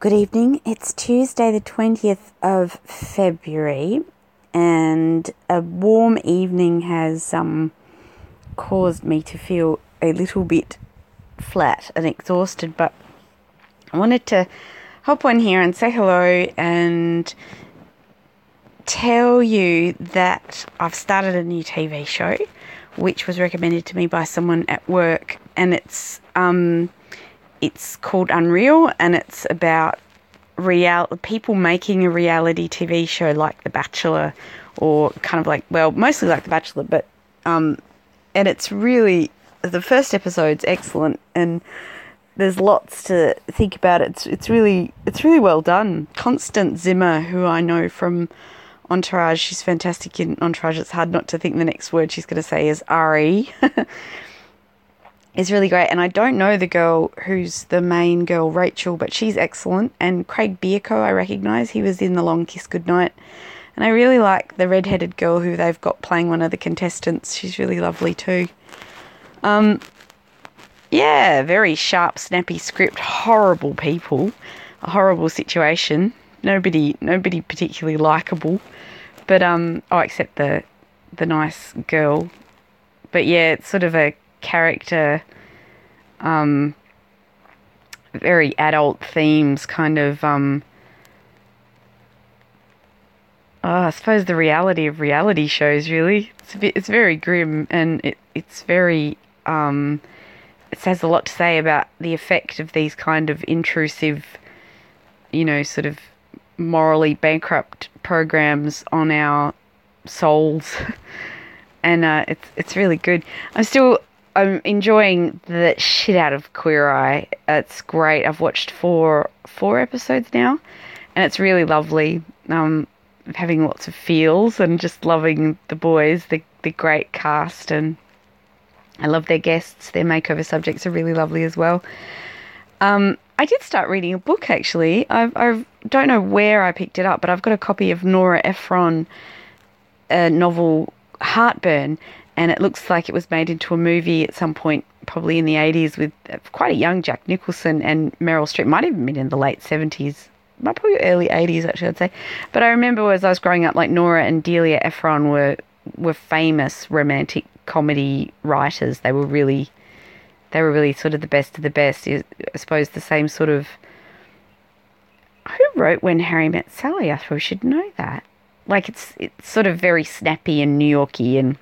Good evening. It's Tuesday, the 20th of February, and a warm evening has um, caused me to feel a little bit flat and exhausted. But I wanted to hop on here and say hello and tell you that I've started a new TV show, which was recommended to me by someone at work, and it's um, it's called Unreal, and it's about real people making a reality TV show like The Bachelor, or kind of like well, mostly like The Bachelor, but um, and it's really the first episode's excellent, and there's lots to think about. It's it's really it's really well done. Constance Zimmer, who I know from Entourage, she's fantastic in Entourage. It's hard not to think the next word she's going to say is Ari. is really great. And I don't know the girl who's the main girl, Rachel, but she's excellent. And Craig Bierko, I recognise. He was in The Long Kiss Goodnight. And I really like the red-headed girl who they've got playing one of the contestants. She's really lovely too. Um, yeah, very sharp, snappy script. Horrible people, a horrible situation. Nobody, nobody particularly likable. But um, oh, except the the nice girl. But yeah, it's sort of a character, um, very adult themes, kind of. Um, oh, I suppose the reality of reality shows. Really, it's bit, it's very grim and it it's very. Um, it has a lot to say about the effect of these kind of intrusive, you know, sort of morally bankrupt programs on our souls. and uh, it's it's really good. I'm still I'm enjoying the shit out of Queer Eye. It's great. I've watched four four episodes now, and it's really lovely. Um, having lots of feels and just loving the boys, the the great cast, and I love their guests. Their makeover subjects are really lovely as well. Um, I did start reading a book actually. I I don't know where I picked it up, but I've got a copy of Nora Ephron, a novel Heartburn, and it looks like it was made into a movie at some point, probably in the 80s, with uh, quite a young Jack Nicholson and Meryl Streep. Might have been in the late 70s, might probably early 80s, actually, I'd say. But I remember as I was growing up, like Nora and Delia Ephron were were famous romantic comedy writers. They were really, they were really sort of the best of the best. I suppose the same sort of. Who wrote When Harry Met Sally? I thought we should know that. Like it's it's sort of very snappy and New Yorky and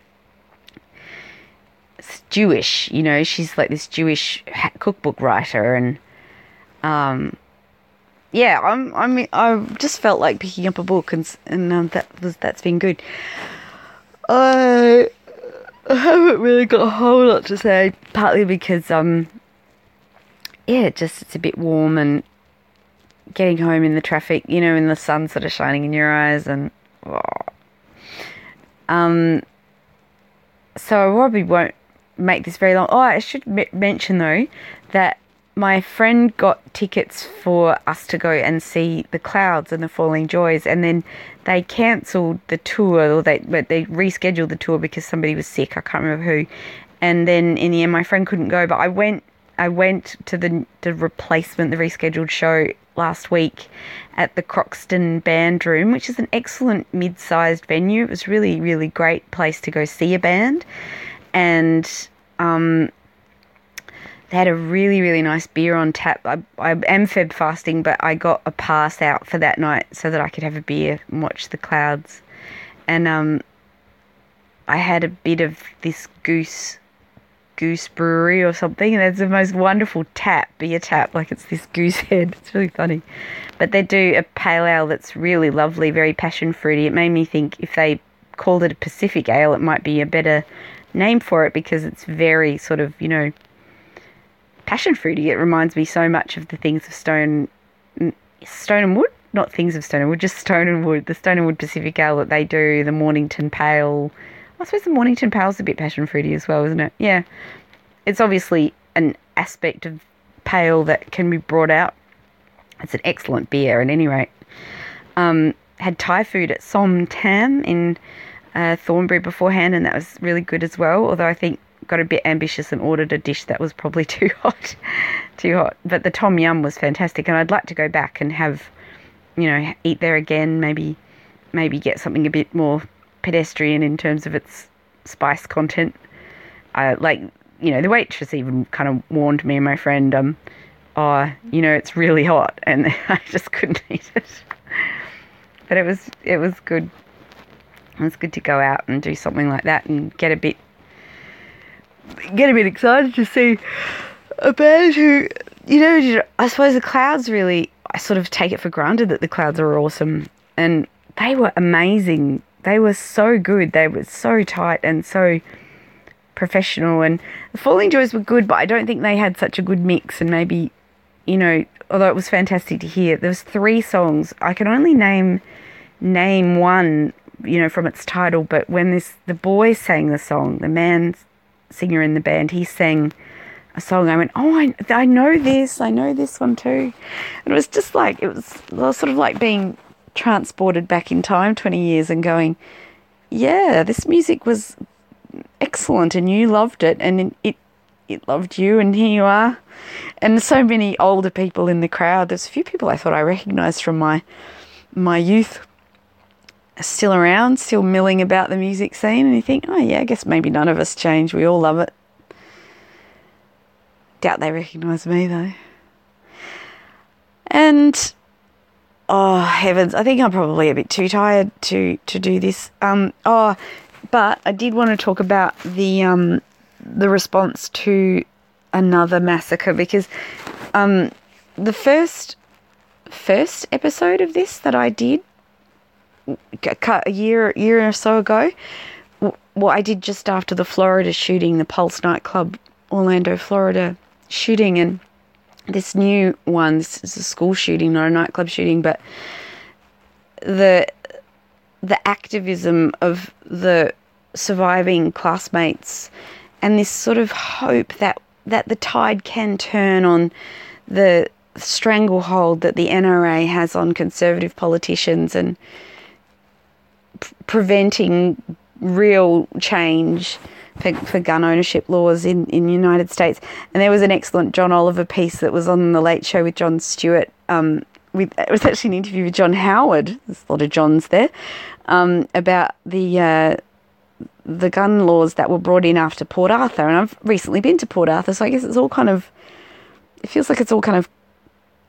Jewish, you know, she's like this Jewish cookbook writer, and um, yeah, I'm, I mean, I just felt like picking up a book, and and um, that was that's been good. I haven't really got a whole lot to say, partly because um, yeah, just it's a bit warm and getting home in the traffic, you know, in the sun sort of shining in your eyes, and oh. um, so I probably won't make this very long. Oh, I should m- mention though that my friend got tickets for us to go and see the clouds and the falling joys, and then they cancelled the tour, or they but they rescheduled the tour because somebody was sick. I can't remember who. And then in the end, my friend couldn't go, but I went. I went to the the replacement, the rescheduled show last week at the Croxton Band Room, which is an excellent mid-sized venue. It was really, really great place to go see a band and um, they had a really really nice beer on tap. I, I am feb fasting, but I got a pass out for that night so that I could have a beer and watch the clouds. And um, I had a bit of this goose goose brewery or something. And it's the most wonderful tap, beer tap, like it's this goose head. It's really funny. But they do a pale ale that's really lovely, very passion fruity. It made me think if they called it a Pacific ale, it might be a better name for it because it's very sort of, you know, passion fruity. It reminds me so much of the things of Stone, Stone and Wood, not things of Stone and Wood, just Stone and Wood. The Stone and Wood Pacific Ale that they do, the Mornington Pale. I suppose the Mornington Pale is a bit passion fruity as well, isn't it? Yeah, it's obviously an aspect of pale that can be brought out. It's an excellent beer, at any rate. Um, had Thai food at Som Tam in uh, Thornbury beforehand, and that was really good as well. Although I think got a bit ambitious and ordered a dish that was probably too hot, too hot. But the tom yum was fantastic, and I'd like to go back and have, you know, eat there again. Maybe, maybe get something a bit more pedestrian in terms of its spice content. Uh, like, you know, the waitress even kind of warned me and my friend, um, oh, you know, it's really hot, and I just couldn't eat it. But it was it was good. It was good to go out and do something like that and get a bit get a bit excited to see a band who, you know, I suppose the clouds really. I sort of take it for granted that the clouds are awesome, and they were amazing. They were so good. They were so tight and so professional. And the Falling Joys were good, but I don't think they had such a good mix. And maybe, you know, although it was fantastic to hear, there was three songs. I can only name name one, you know, from its title. But when this the boy sang the song, the man singer in the band, he sang a song. I went, oh, I, I know this. I know this one too. And it was just like it was, it was sort of like being transported back in time 20 years and going, yeah, this music was excellent and you loved it and it it loved you and here you are. And so many older people in the crowd. There's a few people I thought I recognised from my my youth still around, still milling about the music scene and you think, oh yeah, I guess maybe none of us change. We all love it. Doubt they recognise me though. And oh heavens, I think I'm probably a bit too tired to to do this. Um oh but I did want to talk about the um, the response to another massacre because um, the first first episode of this that I did a year year or so ago, what I did just after the Florida shooting, the Pulse nightclub, Orlando, Florida shooting, and this new one, this is a school shooting, not a nightclub shooting, but the the activism of the surviving classmates and this sort of hope that that the tide can turn on the stranglehold that the NRA has on conservative politicians and preventing real change for, for gun ownership laws in, in United States. And there was an excellent John Oliver piece that was on the Late Show with Jon Stewart. Um, with, it was actually an interview with John Howard. There's a lot of Johns there um, about the uh, the gun laws that were brought in after Port Arthur. And I've recently been to Port Arthur, so I guess it's all kind of it feels like it's all kind of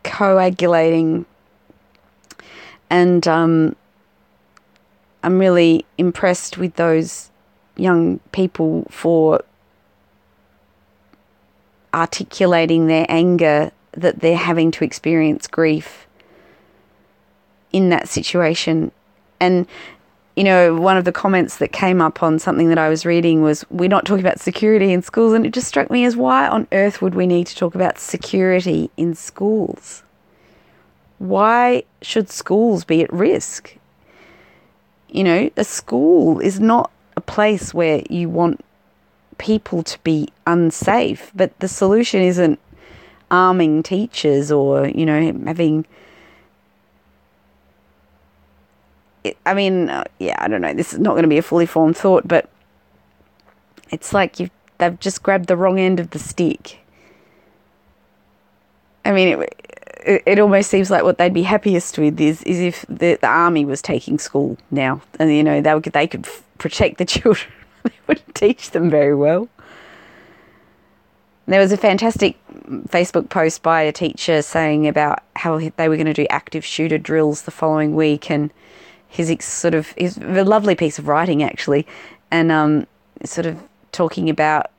coagulating, and um, I'm really impressed with those young people for articulating their anger that they're having to experience grief in that situation. And, you know, one of the comments that came up on something that I was reading was, We're not talking about security in schools. And it just struck me as why on earth would we need to talk about security in schools? Why should schools be at risk? You know, a school is not a place where you want people to be unsafe, but the solution isn't arming teachers or, you know, having I mean, uh, yeah, I don't know. This is not going to be a fully formed thought, but it's like you they've just grabbed the wrong end of the stick. I mean, it, it, almost seems like what they'd be happiest with is is if the, the army was taking school now, and you know they would, they could protect the children. they wouldn't teach them very well. There was a fantastic Facebook post by a teacher saying about how they were going to do active shooter drills the following week, and his sort of his a lovely piece of writing actually, and um, sort of talking about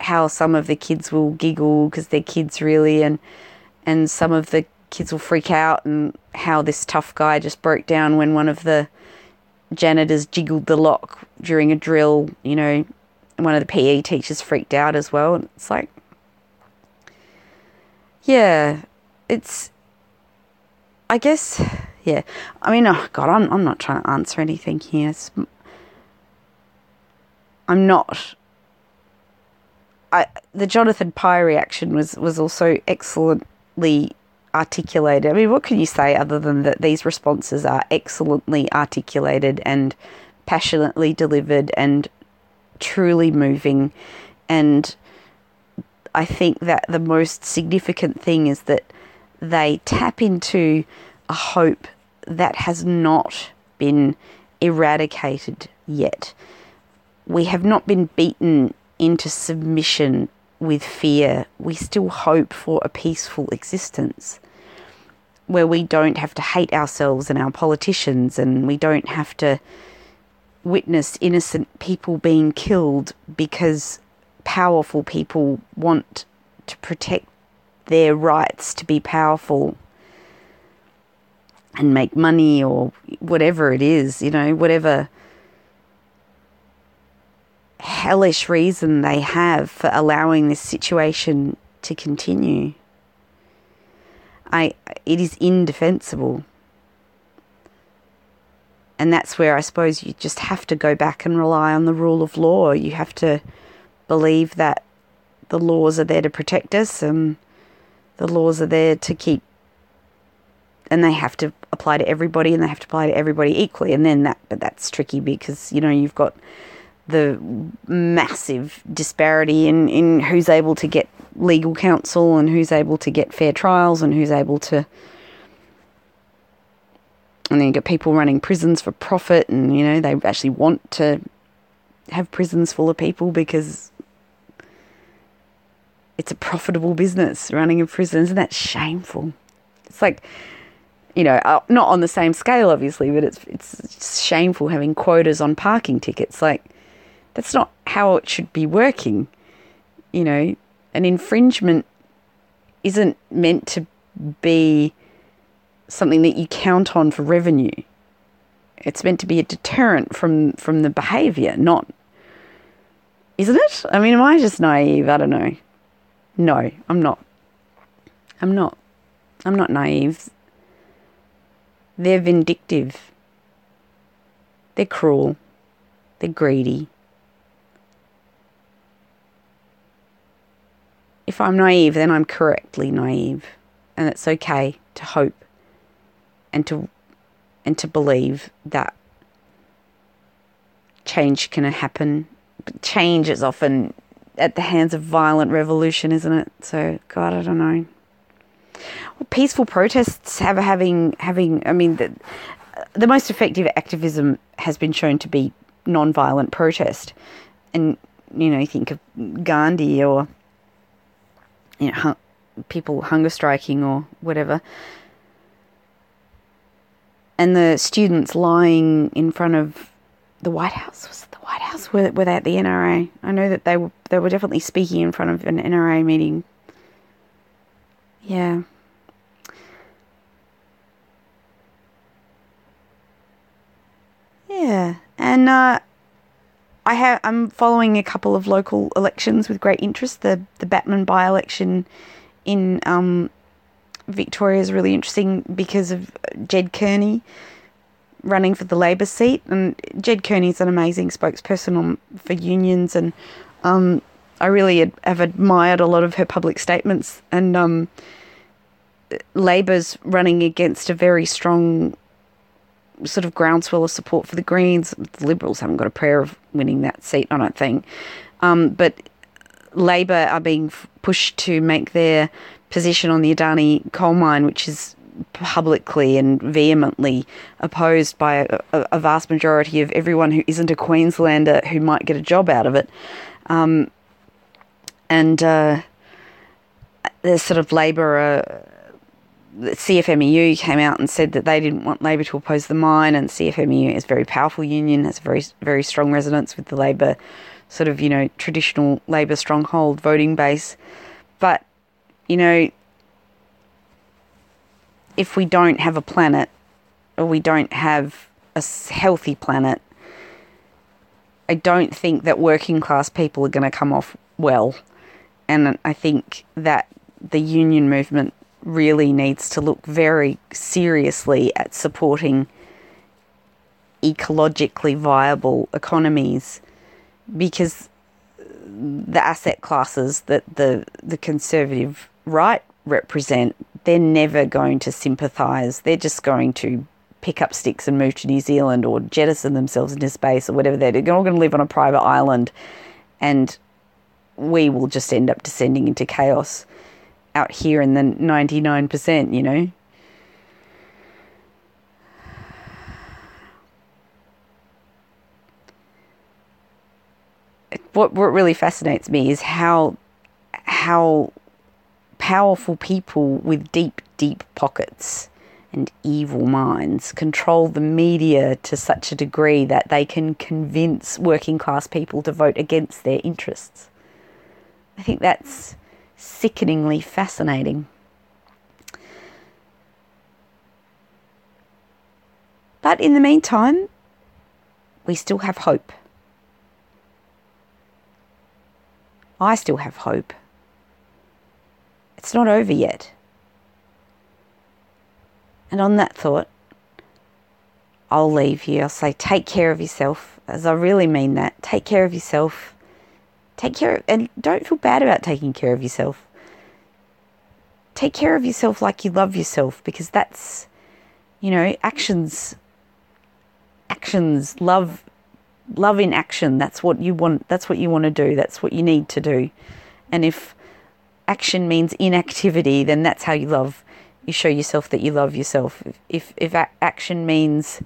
how some of the kids will giggle because they're kids really, and and some of the kids will freak out, and how this tough guy just broke down when one of the janitors jiggled the lock during a drill. You know, one of the PE teachers freaked out as well, and it's like, yeah, it's. I guess yeah. I mean, oh God, I'm I'm not trying to answer anything here. It's, I'm not. I the Jonathan Pie reaction was was also excellently articulated. I mean, what can you say other than that these responses are excellently articulated and passionately delivered and truly moving And I think that the most significant thing is that they tap into a hope that has not been eradicated yet. We have not been beaten into submission with fear. We still hope for a peaceful existence where we don't have to hate ourselves and our politicians and we don't have to witness innocent people being killed because powerful people want to protect their rights to be powerful and make money or whatever it is, you know, whatever hellish reason they have for allowing this situation to continue. I it is indefensible. And that's where I suppose you just have to go back and rely on the rule of law. You have to believe that the laws are there to protect us and the laws are there to keep and they have to apply to everybody and they have to apply to everybody equally and then that but that's tricky because you know you've got the massive disparity in, in who's able to get legal counsel and who's able to get fair trials and who's able to and then you get people running prisons for profit and you know they actually want to have prisons full of people because it's a profitable business running a prison. Isn't that shameful? It's like you know uh, not on the same scale obviously but it's it's shameful having quotas on parking tickets. Like that's not how it should be working you know an infringement isn't meant to be something that you count on for revenue. It's meant to be a deterrent from from the behavior, not isn't it? I mean, am I just naive? I don't know. No, I'm not. I'm not. I'm not naive. They're vindictive. They're cruel. They're greedy. If I'm naive, then I'm correctly naive. And it's okay to hope and to and to believe that change can happen. But change is often at the hands of violent revolution, isn't it? So God, I don't know. Well, peaceful protests have having having. I mean, the, the most effective activism has been shown to be non-violent protest, and you know, you think of Gandhi or you know, hung, people hunger striking or whatever. And the students lying in front of the White House was it the White House? Were, were they at the NRA? I know that they were they were definitely speaking in front of an NRA meeting. Yeah. Yeah, and uh, I have I'm following a couple of local elections with great interest. The the Batman by election in um, Victoria is really interesting because of Ged Kearney running for the Labor seat, and Ged Kearney is an amazing spokesperson on, for unions, and um, I really ad- have admired a lot of her public statements. And um, Labor's running against a very strong sort of groundswell of support for the Greens. The Liberals haven't got a prayer of winning that seat, I don't think. Um, but Labor are being pushed to make their position on the Adani coal mine, which is publicly and vehemently opposed by a, a, vast majority of everyone who isn't a Queenslander who might get a job out of it. Um, and uh, there's sort of Labor. CFMEU came out and said that they didn't want Labor to oppose the mine, and CFMEU is a very powerful union, has a very very strong resonance with the Labor sort of you know traditional Labor stronghold voting base. But you know, if we don't have a planet, or we don't have a healthy planet, I don't think that working class people are going to come off well. And I think that the union movement really needs to look very seriously at supporting ecologically viable economies because the asset classes that the the conservative right represent they're never going to sympathize they're just going to pick up sticks and move to New Zealand or jettison themselves into space or whatever. They're, they're all going to live on a private island and we will just end up descending into chaos out here in the 99%, you know? What, what really fascinates me is how how powerful people with deep, deep pockets and evil minds control the media to such a degree that they can convince working class people to vote against their interests. I think that's sickeningly fascinating. But in the meantime, we still have hope. I still have hope. It's not over yet. And on that thought, I'll leave you. I'll say, take care of yourself, as I really mean that. Take care of yourself. Take care, of, and don't feel bad about taking care of yourself. Take care of yourself like you love yourself, because that's, you know, actions. Actions, love, love in action. That's what you want. That's what you want to do. That's what you need to do. And if action means inactivity, then that's how you love you show yourself that you love yourself. If if action means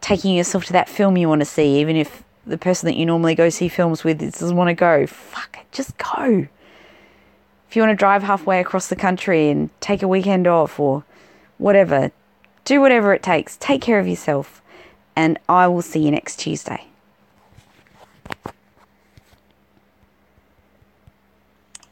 taking yourself to that film you want to see, even if the person that you normally go see films with doesn't want to go, fuck it, just go. If you want to drive halfway across the country and take a weekend off or whatever, do whatever it takes. Take care of yourself, and I will see you next Tuesday.